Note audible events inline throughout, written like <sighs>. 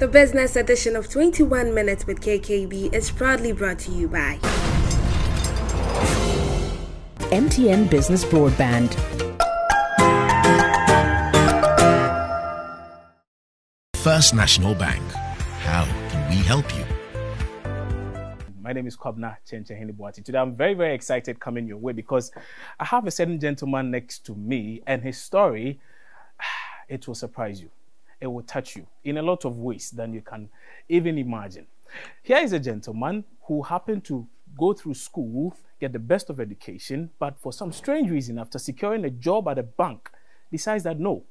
The business edition of 21 Minutes with KKB is proudly brought to you by MTN Business Broadband. First National Bank. How can we help you? My name is Kwabena Chenche Boati. Today I'm very, very excited coming your way because I have a certain gentleman next to me and his story, <sighs> it will surprise you. It will touch you in a lot of ways than you can even imagine. Here is a gentleman who happened to go through school, get the best of education, but for some strange reason, after securing a job at a bank, decides that no,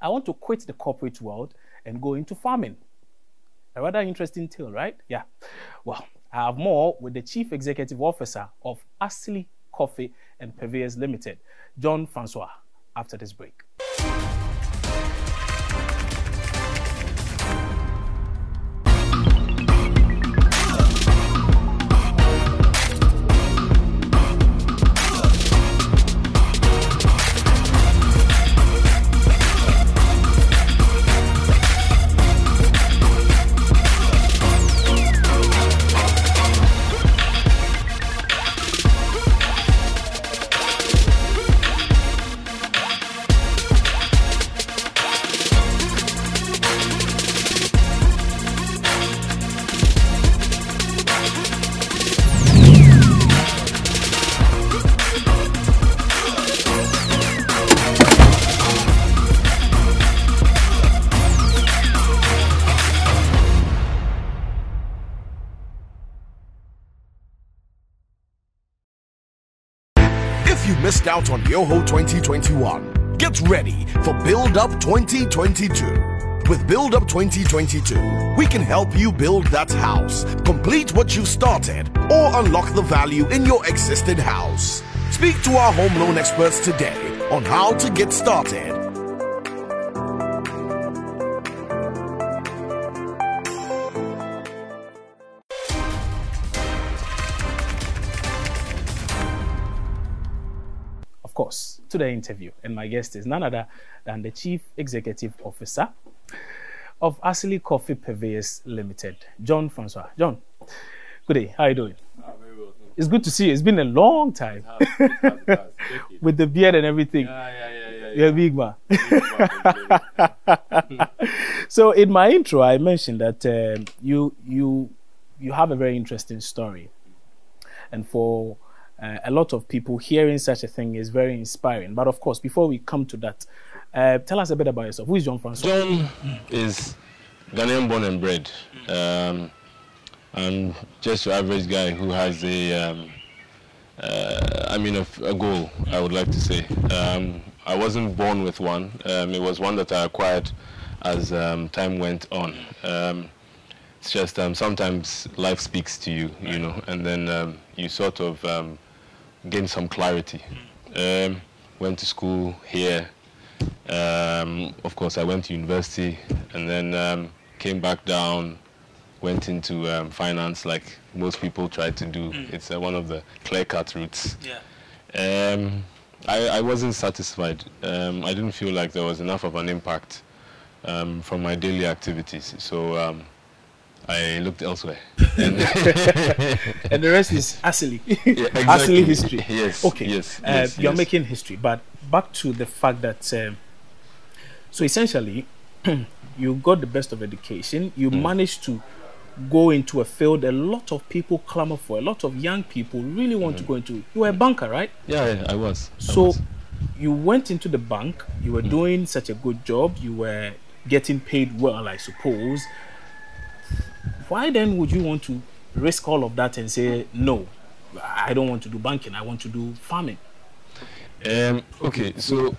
I want to quit the corporate world and go into farming. A rather interesting tale, right? Yeah. Well, I have more with the Chief Executive Officer of Asili Coffee and Purveyors Limited, John Francois, after this break. Out on Yoho 2021, get ready for Build Up 2022. With Build Up 2022, we can help you build that house, complete what you started, or unlock the value in your existing house. Speak to our home loan experts today on how to get started. To the interview. And my guest is none other than the Chief Executive Officer of Asili Coffee Purveyors Limited, John Francois. John, good day. How are you doing? Ah, very well. It's good to see you. It's been a long time. It has, it has, it has. With the beard and everything. Yeah, yeah, yeah, yeah. You're yeah. big man. Big man, <laughs> so in my intro, I mentioned that um, you you you have a very interesting story, and for uh, a lot of people, hearing such a thing is very inspiring. But of course, before we come to that, uh, tell us a bit about yourself. Who is John Francois? John is Ghanaian born and bred. Um, and just an average guy who has a, um, uh, I mean, a goal, I would like to say. Um, I wasn't born with one. Um, it was one that I acquired as um, time went on. Um, it's just um, sometimes life speaks to you, you know, and then um, you sort of um, gain some clarity. Um, went to school here. Um, of course, I went to university and then um, came back down, went into um, finance like most people try to do. It's uh, one of the clear-cut routes. Yeah. Um, I, I wasn't satisfied. Um, I didn't feel like there was enough of an impact um, from my daily activities. So um, I looked elsewhere. <laughs> And and <laughs> the rest is <laughs> Asili. Yeah, Asili history. Yes, Okay. yes, Uh, yes, you're yes. making history, but back to the fact that um, so essentially <clears throat> you got the best of education. You Mm. managed to go into a field a lot of people clamor for. A lot of young people really want to Mm. go into. You were a banker, right? yeah, yeah, I was. I So was. you went into the bank. You Mm. were doing such a good job. You were getting paid well, I suppose. Why then would you want to risk all of that and say no? I don't want to do banking. I want to do farming. Um, okay, so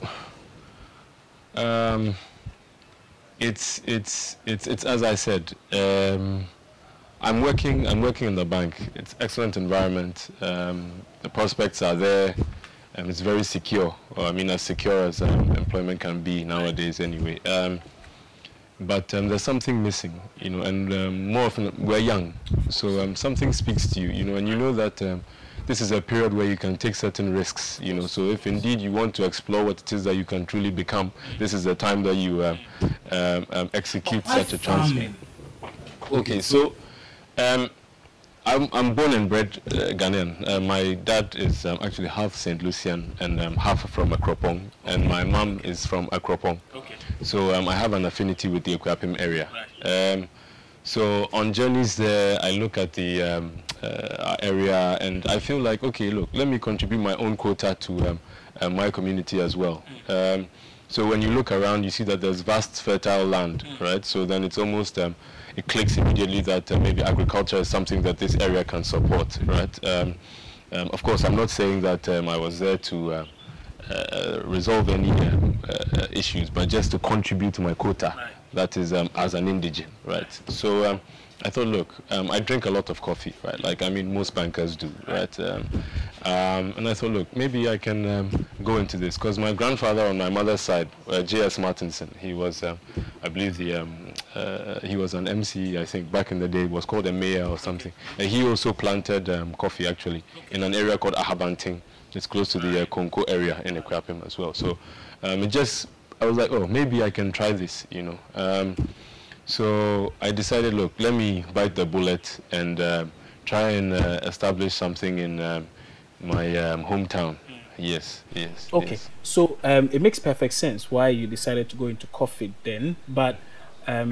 um, it's it's it's it's as I said. Um, I'm working. I'm working in the bank. It's excellent environment. Um, the prospects are there, and it's very secure. Or, I mean, as secure as um, employment can be nowadays, anyway. But um, there's something missing, you know, and um, more often we're young, so um, something speaks to you, you know, and you know that um, this is a period where you can take certain risks, you know. So if indeed you want to explore what it is that you can truly become, this is the time that you um, execute Why such a transfer. Okay, so um, I'm, I'm born and bred uh, Ghanaian. Uh, my dad is um, actually half St. Lucian and um, half from Akropong, and my mom is from Akropong. Okay. So um, I have an affinity with the Akuapem area. Um, so on journeys there, I look at the um, uh, area and I feel like, okay, look, let me contribute my own quota to um, uh, my community as well. Um, so when you look around, you see that there's vast fertile land, right? So then it's almost, um, it clicks immediately that uh, maybe agriculture is something that this area can support, right? Um, um, of course, I'm not saying that um, I was there to uh, uh, resolve any um, uh, issues, but just to contribute to my quota. That is um, as an indigent, right? So um, I thought, look, um, I drink a lot of coffee, right? Like I mean, most bankers do, right? Um, um, and I thought, look, maybe I can um, go into this because my grandfather on my mother's side, uh, J.S. Martinson, he was, um, I believe, the um, uh, he was an MC, I think, back in the day. was called a mayor or something. And he also planted coffee actually in an area called Ahabanting. It's close to the uh, Konko area in Akuapem as well. So it just, I was like, oh, maybe I can try this, you know. Um, so I decided, look, let me bite the bullet and um try and uh, establish something in um, my um, hometown. Yes, yes. Okay, yes. so um, it makes perfect sense why you decided to go into coffee then. But um,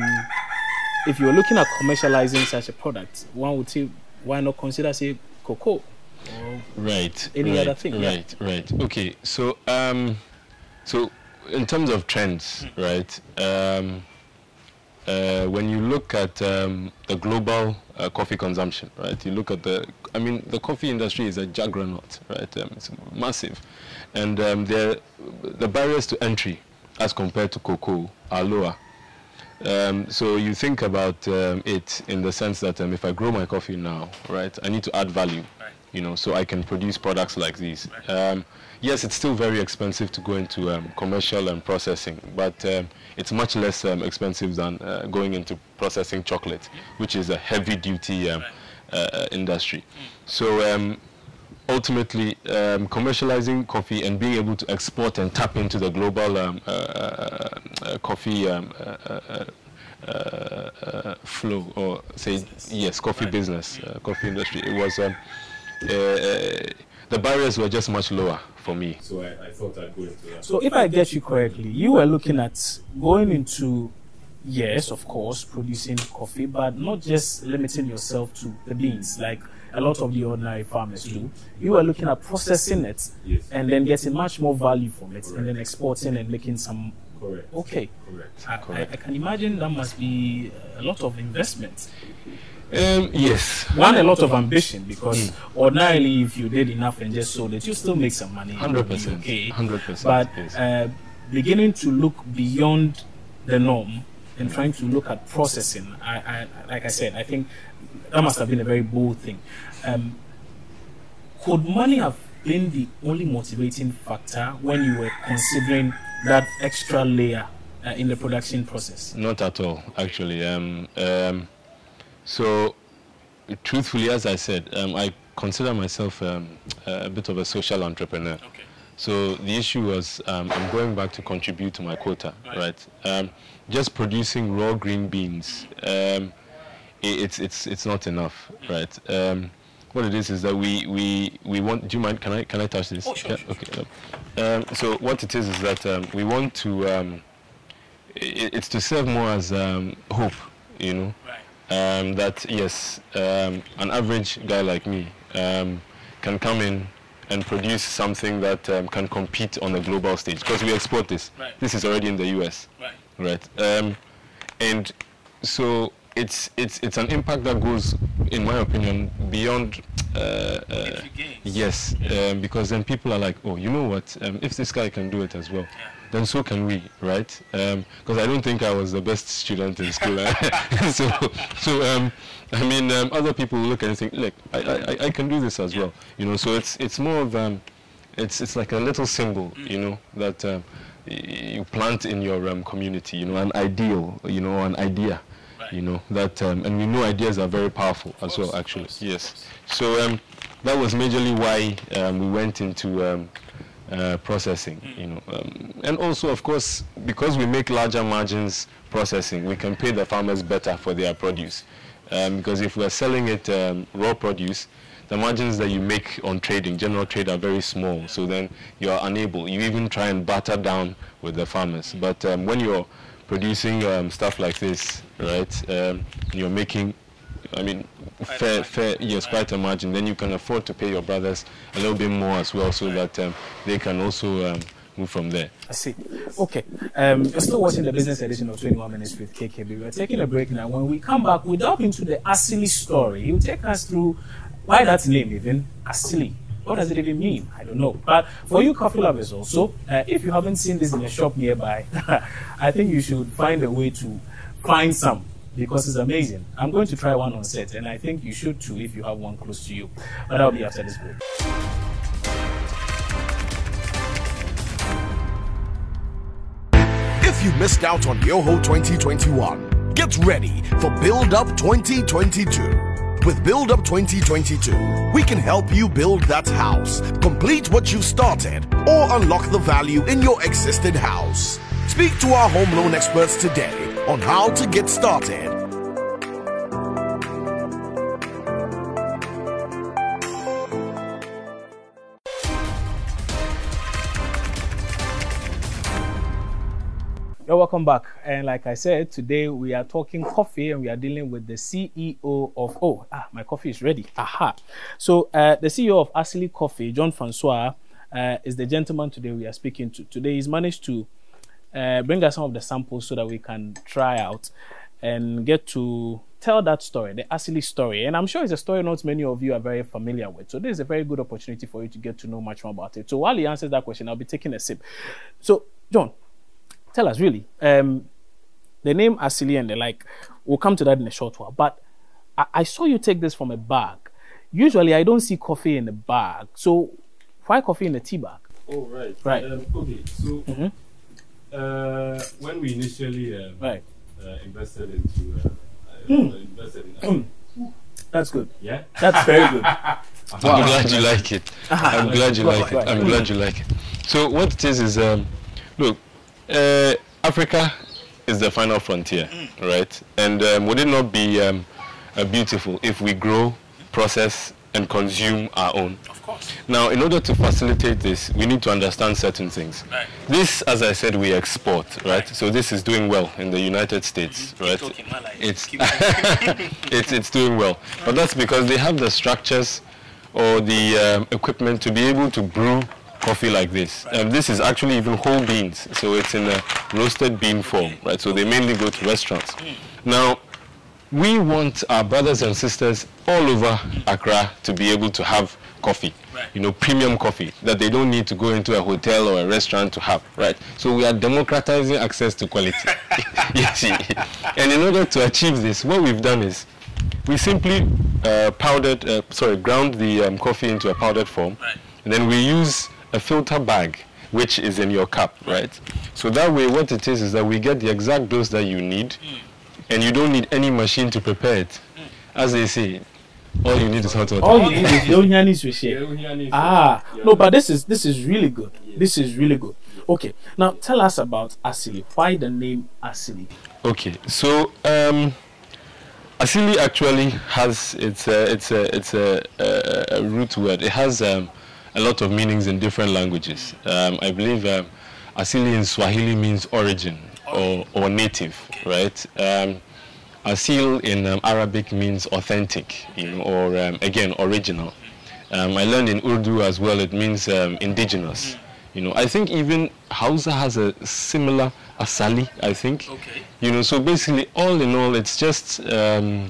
if you're looking at commercializing such a product, one would say, why not consider, say, cocoa? Or Right. Any right, other thing, yeah. Right, right. Okay, so um, so in terms of trends, Hmm. right? Uh, when you look at um, the global uh, coffee consumption, right? You look at the, I mean, the coffee industry is a juggernaut, right? Um, it's massive, and um, the the barriers to entry, as compared to cocoa, are lower. Um, so you think about um, it in the sense that um, if I grow my coffee now, right, I need to add value, you know, so I can produce products like these. Um, yes, it's still very expensive to go into um, commercial and processing, but um, it's much less um, expensive than uh, going into processing chocolate, which is a heavy-duty um, uh, industry. So um, ultimately um, commercializing coffee and being able to export and tap into the global um, uh, uh, uh, coffee um, uh, uh, uh, uh, flow or say yes coffee business uh, coffee industry it was um, uh, uh, the barriers were just much lower for me so I, I thought I'd go into that So if I get you correctly, you were looking at going into yes, of course, producing coffee, but not just limiting yourself to the beans like a lot of the ordinary farmers do. You were looking at processing it Yes. and then getting much more value from it and then exporting and making some correct okay. correct I, I, correct I can imagine that must be a lot of investment. Um, yes One, a lot of ambition because ordinarily, if you did enough and just sold it, you still make some money. 100%, Okay. 100%, But yes. uh, beginning to look beyond the norm and trying to look at processing, I, I, like I said, I think that must have been a very bold thing. Um, could money have been the only motivating factor when you were considering that extra layer uh, in the production process? Not at all, actually. Um, um, so, truthfully, as I said, um, I consider myself um, a bit of a social entrepreneur. Okay. So the issue was um, I'm going back to contribute to my quota, right? Um, just producing raw green beans, um, i it's it's it's not enough, right? Um, what it is is that we we we want. Do you mind? Can I can I touch this? Oh, sure, Yeah, sure, okay. Um, so what it is is that um, we want to. Um, i it's to serve more as um, hope, you know. Um, that yes, um, an average guy like me um, can come in and produce something that um, can compete on a global stage because we export this. Right. This is already in the U.S. Right. Right. Um, and so it's it's it's an impact that goes, in my opinion, beyond. Uh, uh, yes, um, because then people are like, oh, you know what? Um, if this guy can do it as well, then so can we, right? Because I don't think I was the best student in school. <laughs> so, so um, I mean, um, other people look and think, look, I, I, I can do this as well, you know. So it's it's more of um, it's it's like a little symbol, you know, that um, you plant in your um, community, you know, an ideal, you know, an idea, you know, that, um, and we know ideas are very powerful as well, actually. Yes. So um, that was majorly why um, we went into um, uh, processing, you know, um, and also, of course, because we make larger margins processing, we can pay the farmers better for their produce. Um, because if we're selling it um, raw produce, the margins that you make on trading, general trade, are very small. So then you're unable. You even try and batter down with the farmers. But um, when you're producing um, stuff like this, right, um, you're making, I mean, fair, fair, yes, quite a margin. Then you can afford to pay your brothers a little bit more as well, so that um, they can also um, move from there. I see. Okay. Um, you're still watching the business edition of 21 Minutes with KKB. We're taking a break now. When we come back, we delve into the Asili story. He'll take us through why that name even Asili. What does it even mean? I don't know. But for you coffee lovers also, uh, if you haven't seen this in a shop nearby, <laughs> I think you should find a way to find some because it's amazing. I'm going to try one on set, and I think you should too if you have one close to you. But that'll be after this break. If you missed out on Yoho 2021, get ready for Build Up 2022. With Build Up 2022, we can help you build that house, complete what you've started, or unlock the value in your existing house. Speak to our home loan experts today on how to get started. You're welcome back. And like I said, today we are talking coffee and we are dealing with the CEO of, oh, ah, my coffee is ready. Aha. So uh, the CEO of Asili Coffee, John Francois, uh, is the gentleman today we are speaking to. Today he's managed to uh, bring us some of the samples so that we can try out and get to tell that story, the Asili story. And I'm sure it's a story not many of you are very familiar with. So this is a very good opportunity for you to get to know much more about it. So while he answers that question, I'll be taking a sip. So, John, tell us really um, the name Asili and the like. We'll come to that in a short while. But I, I, saw you take this from a bag. Usually, I don't see coffee in a bag. So why coffee in a tea bag? Oh right, right. Um, okay, so mm-hmm. Uh, when we initially um, right. uh, invested into uh, mm. invested in mm. That's good. Yeah, that's very good. <laughs> I'm glad you like it. I'm glad you like it. I'm glad you like it. So what it is is, um, look, uh, Africa is the final frontier, mm. right? And um, would it not be um, uh, beautiful if we grow, process, and consume our own? Course. Now, in order to facilitate this, we need to understand certain things. Right. This, as I said, we export, right? right. So this is doing well in the United States, mm-hmm. right? Talking, it's, <laughs> it's, it's doing well. But that's because they have the structures or the um, equipment to be able to brew coffee like this. Um, this is actually even whole beans, so it's in a roasted bean form, right? So they mainly go to restaurants. Now, we want our brothers and sisters all over Accra to be able to have coffee, right. you know, premium coffee that they don't need to go into a hotel or a restaurant to have, right? So we are democratizing access to quality. <laughs> <laughs> you see, and in order to achieve this, what we've done is we simply uh, powdered, uh, sorry, ground the um, coffee into a powdered form, right. and then we use a filter bag which is in your cup, right? So that way what it is is that we get the exact dose that you need mm. and you don't need any machine to prepare it. Mm. As they say, all you need is hot water. All you need is Yohiani Swishe. Ah, no, but this is this is really good. This is really good. Okay, now tell us about Asili. Why the name Asili? Okay, so um, Asili actually has it's a it's a it's a, a, a root word. It has um, a lot of meanings in different languages. Um, I believe um, Asili in Swahili means origin or, or native, right? Asil in um, Arabic means authentic, you know, or um, again, original. Um, I learned in Urdu as well, it means um, indigenous. You know, I think even Hausa has a similar Asali, I think. Okay. You know, so basically, all in all, it's just um,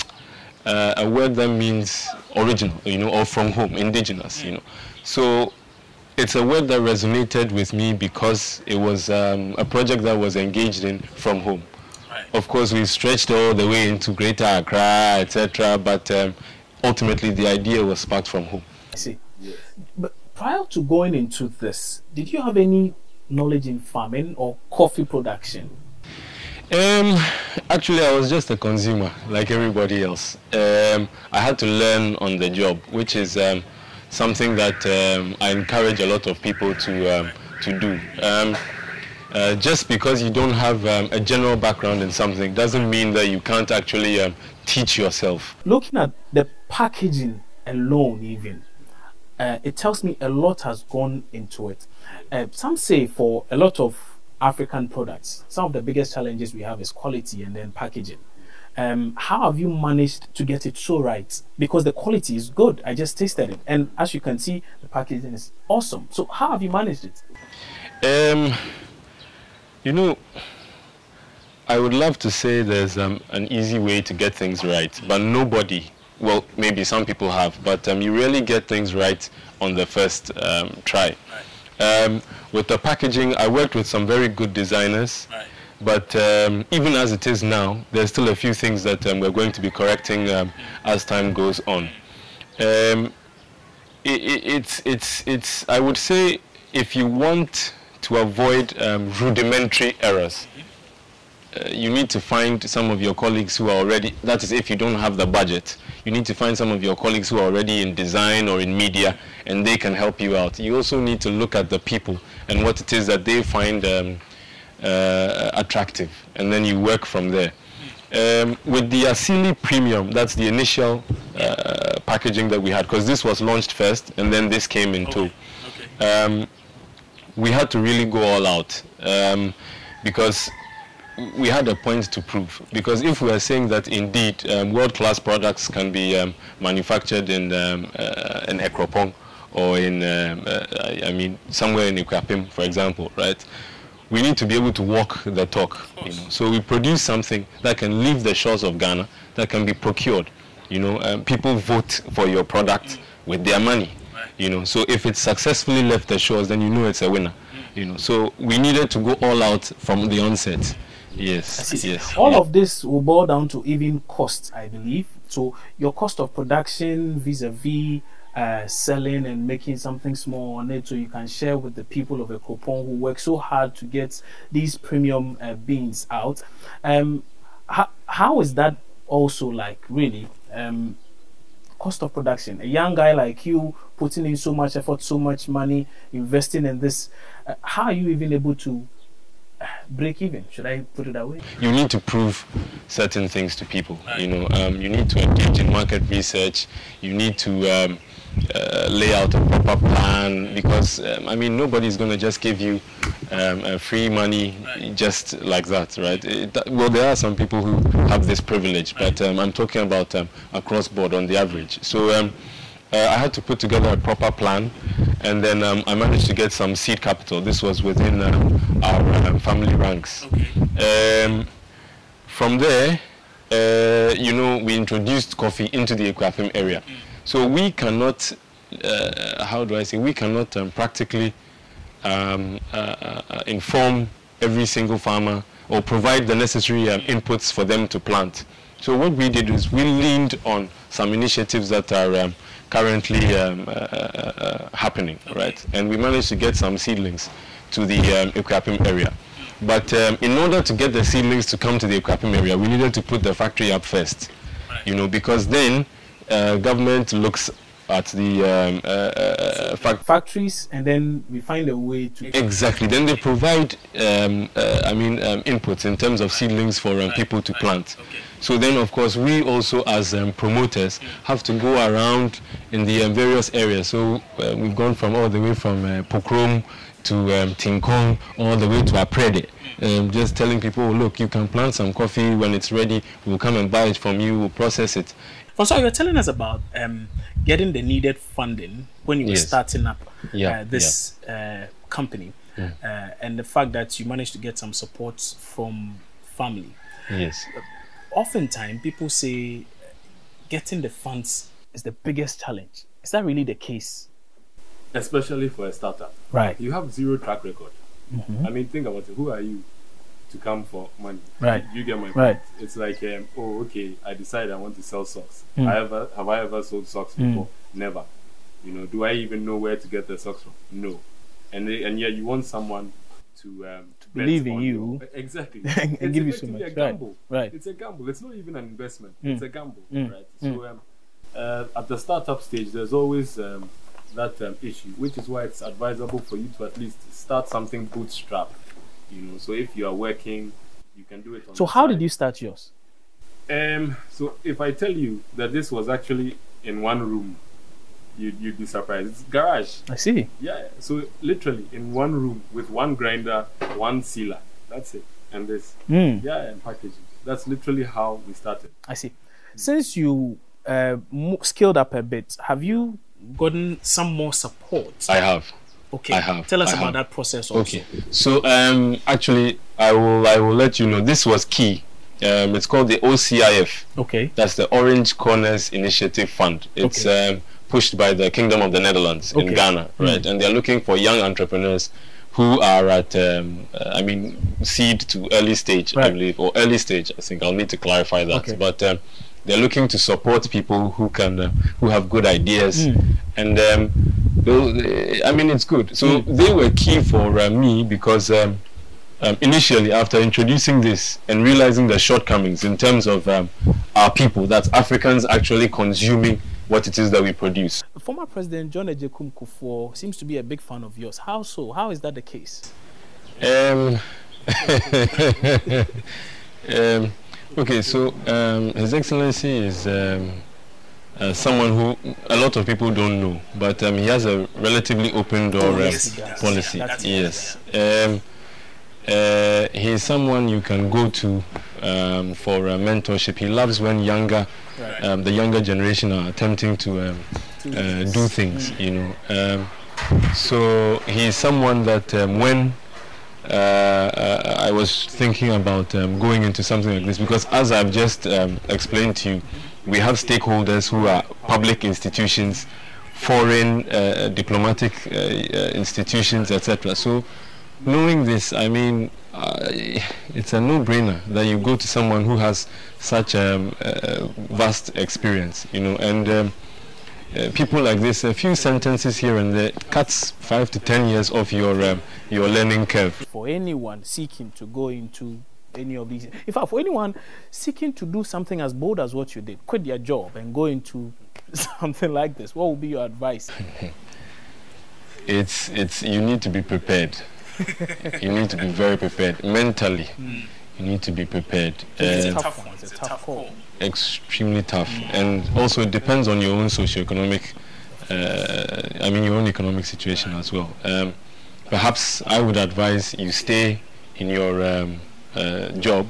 uh, a word that means original, you know, or from home, indigenous, you know. So it's a word that resonated with me because it was um, a project that was engaged in from home. Of course, we stretched all the way into Greater Accra, etc. But um, ultimately, the idea was sparked from home. I see. Yes. But prior to going into this, did you have any knowledge in farming or coffee production? Um, actually, I was just a consumer, like everybody else. Um, I had to learn on the job, which is um, something that um, I encourage a lot of people to um, to do. Uh, just because you don't have um, a general background in something doesn't mean that you can't actually um, teach yourself. Looking at the packaging alone, even, uh, it tells me a lot has gone into it. Uh, some say for a lot of African products, some of the biggest challenges we have is quality and then packaging. Um, how have you managed to get it so right? Because the quality is good. I just tasted it, and as you can see, the packaging is awesome. So how have you managed it? Um, you know, I would love to say there's um, an easy way to get things right, but nobody, well, maybe some people have, but um, you really get things right on the first um, try. Um, with the packaging, I worked with some very good designers, but um, even as it is now, there's still a few things that um, we're going to be correcting um, as time goes on. Um, it, it, it's, it's, it's, I would say if you want to avoid um, rudimentary errors, uh, you need to find some of your colleagues who are already, that is if you don't have the budget, you need to find some of your colleagues who are already in design or in media and they can help you out. You also need to look at the people and what it is that they find um, uh, attractive and then you work from there. Um, with the Asili Premium, that's the initial uh, packaging that we had because this was launched first and then this came in too. Um, we had to really go all out um, because we had a point to prove. Because if we are saying that indeed um, world-class products can be um, manufactured in um, uh, in Akropong or in, um, uh, I mean, somewhere in Akuapem, for example, right? We need to be able to walk the talk. You know? So we produce something that can leave the shores of Ghana, that can be procured. You know, um, people vote for your product with their money. You know, so if it successfully left the shores, then you know it's a winner. You know, so we needed to go all out from the onset. Yes, yes. All yeah. of this will boil down to even cost, I believe. So your cost of production vis-a-vis uh, selling and making something small on it, so you can share with the people of Akropong who work so hard to get these premium uh, beans out. Um, how, how is that also like really? Um, cost of production. A young guy like you putting in so much effort, so much money, investing in this. Uh, how are you even able to uh, break even? Should I put it that way? you need to prove certain things to people. You know, um, you need to engage in market research. You need to um, uh, lay out a proper plan because um, I mean nobody's going to just give you um, uh, free money just like that, right? It, that- well, there are some people who have this privilege, but um, I'm talking about um, across board on the average. So. Um, uh, I had to put together a proper plan, and then um, I managed to get some seed capital. This was within our um, family ranks. Um, from there, uh, you know, we introduced coffee into the Akuapem area. So we cannot, uh, how do I say, we cannot um, practically um, uh, uh, inform every single farmer or provide the necessary um, inputs for them to plant. So what we did is we leaned on some initiatives that are um, currently um, uh, uh, uh, happening, right? And we managed to get some seedlings to the um, Akuapem area. But um, in order to get the seedlings to come to the Akuapem area, we needed to put the factory up first, you know, because then uh, government looks at the um, uh, uh, fac- Factories, and then we find a way to. Exactly. Then they provide, um, uh, I mean, um, inputs in terms of seedlings for um, people to plant. So then, of course, we also, as um, promoters, have to go around in the um, various areas. So uh, we've gone from all the way from uh, Pokrom to um, Tinkong, all the way to Aprede. Um, just telling people, oh, look, you can plant some coffee when it's ready. We'll come and buy it from you. We'll process it. Francois, you were telling us about um, getting the needed funding when you were Yes. starting up Yeah, uh, this uh, company, uh, and the fact that you managed to get some support from family. Yes. Oftentimes, people say uh, getting the funds is the biggest challenge. Is that really the case? especially for a startup. Right. You have zero track record. I mean, think about it. Who are you to come for money? Right. You get my point. Right. It's like, um, oh, okay, I decide I want to sell socks. Mm. I ever have I ever sold socks before? Never. You know, do I even know where to get the socks from? No. And they, and yet you want someone to um, to believe in you. your- exactly <laughs> and It's give you so much. A Right. gamble. Right. It's a gamble. It's not even an investment. Mm. It's a gamble, Mm. right? So um, uh, at the startup stage, there's always um, that um, issue, which is why it's advisable for you to at least start something bootstrap. You know, so if you are working, you can do it. On So how side. did you start yours? Um, so if I tell you that this was actually in one room, you'd, you'd be surprised. It's garage. I see. Yeah, so literally in one room with one grinder, one sealer. That's it. And this. Mm. Yeah, and packaging. That's literally how we started. I see. Since you uh, scaled up a bit, have you gotten some more support? I have. okay. I have, Tell us I about have. that process also. Okay. So um, actually, I will I will let you know. This was key. Um, it's called the OCIF. Okay. That's the Orange Corners Initiative Fund. It's um, pushed by the Kingdom of the Netherlands Okay. in Ghana, right? And they're looking for young entrepreneurs who are at, um, uh, I mean, seed to early stage, I believe, or early stage. I think I'll need to clarify that. Okay. But um, they're looking to support people who can, uh, who have good ideas, Hmm. and um, they'll- I mean, it's good. So Hmm. they were key for uh, me because. Um, um, initially after introducing this and realizing the shortcomings in terms of um, our people, that's Africans actually consuming what it is that we produce. Former President John Agyekum Kufuor seems to be a big fan of yours. How so? How is that the case? Um, <laughs> um, okay, so um, His Excellency is um, uh, someone who a lot of people don't know, but um, he has a relatively open door um, yes, does. policy. Yes. Um, uh, he is someone you can go to um, for uh, mentorship. He loves when younger, um, the younger generation are attempting to um, uh, do things. You know, um, so he is someone that um, when uh, uh, I was thinking about um, going into something like this because, as I've just um, explained to you, we have stakeholders who are public institutions, foreign uh, diplomatic uh, uh, institutions, etc. So, knowing this, I mean, uh, it's a no-brainer that you go to someone who has such um, vast experience, you know, and. Uh, people like this, a few sentences here and there cuts five to ten years off your um, your learning curve. For anyone seeking to go into any of these, in fact, for anyone seeking to do something as bold as what you did, quit your job and go into <laughs> something like this, what would be your advice? <laughs> It's it's you need to be prepared. <laughs> you need to be very prepared mentally. You need to be prepared. It's a tough one. It's a tough call. extremely tough, and also it depends on your own socioeconomic. Uh, I mean, your own economic situation as well. Um, perhaps I would advise you stay in your um, uh, job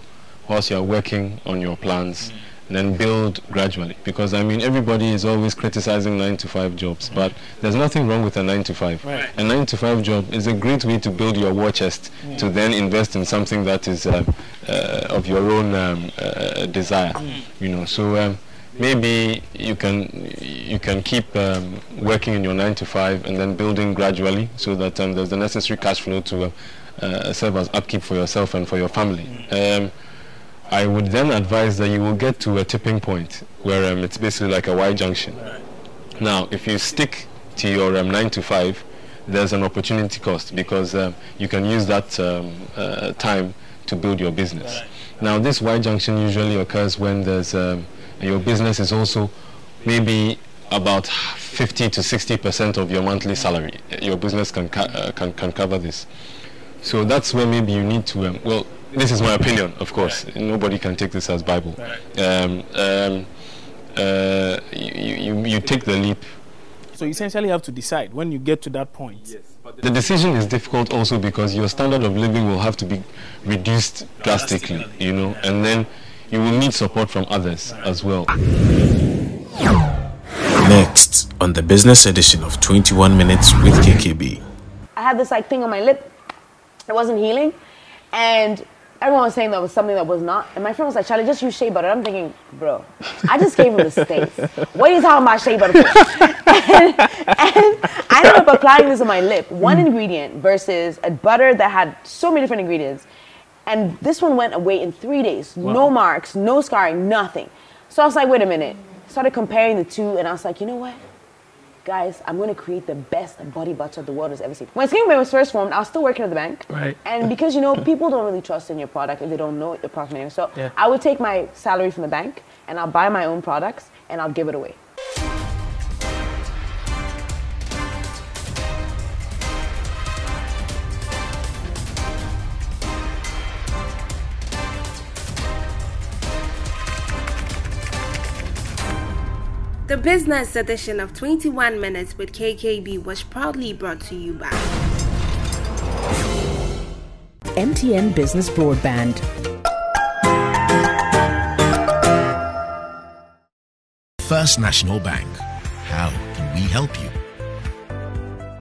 whilst you are working on your plans, and then build gradually. Because I mean, everybody is always criticizing nine to five jobs, but there's nothing wrong with a nine to five. Right. A nine to five job is a great way to build your war chest to then invest in something that is uh, uh, of your own um, uh, desire. You know, so um, maybe you can you can keep um, working in your nine to five and then building gradually, so that um, there's the necessary cash flow to uh, uh, serve as upkeep for yourself and for your family. Um, I would then advise that you will get to a tipping point where um, it's basically like a Y junction. Now, if you stick to your um, 9 to 5, there's an opportunity cost because um, you can use that um, uh, time to build your business. Now, this Y junction usually occurs when there's um, your business is also maybe about 50 to 60 percent of your monthly salary. Your business can, ca- uh, can, can cover this. So that's where maybe you need to, um, well, this is my opinion, of course. Nobody can take this as Bible. Um, um, uh, you, you, you take the leap. So you essentially have to decide when you get to that point. Yes, but The decision is difficult also because your standard of living will have to be reduced drastically, you know, and then you will need support from others as well. Next on the business edition of 21 Minutes with KKB. I had this like thing on my lip. It wasn't healing, and everyone was saying that was something that was not. And my friend was like, "Charlie, just use shea butter." I'm thinking, bro, I just gave him the states. <laughs> What are you talking about shea butter? <laughs> and, and I ended up applying this on my lip. One mm. ingredient versus a butter that had so many different ingredients, and this one went away in three days. No marks, no scarring, nothing. So I was like, wait a minute. Started comparing the two, and I was like, you know what? Guys, I'm going to create the best body butter the world has ever seen. When Skin was first formed, I was still working at the bank. Right. And because, you know, people don't really trust in your product if they don't know your product name. So Yeah. I would take my salary from the bank and I'll buy my own products and I'll give it away. The business edition of 21 Minutes with KKB was proudly brought to you by MTN Business Broadband. First National Bank. How can we help you?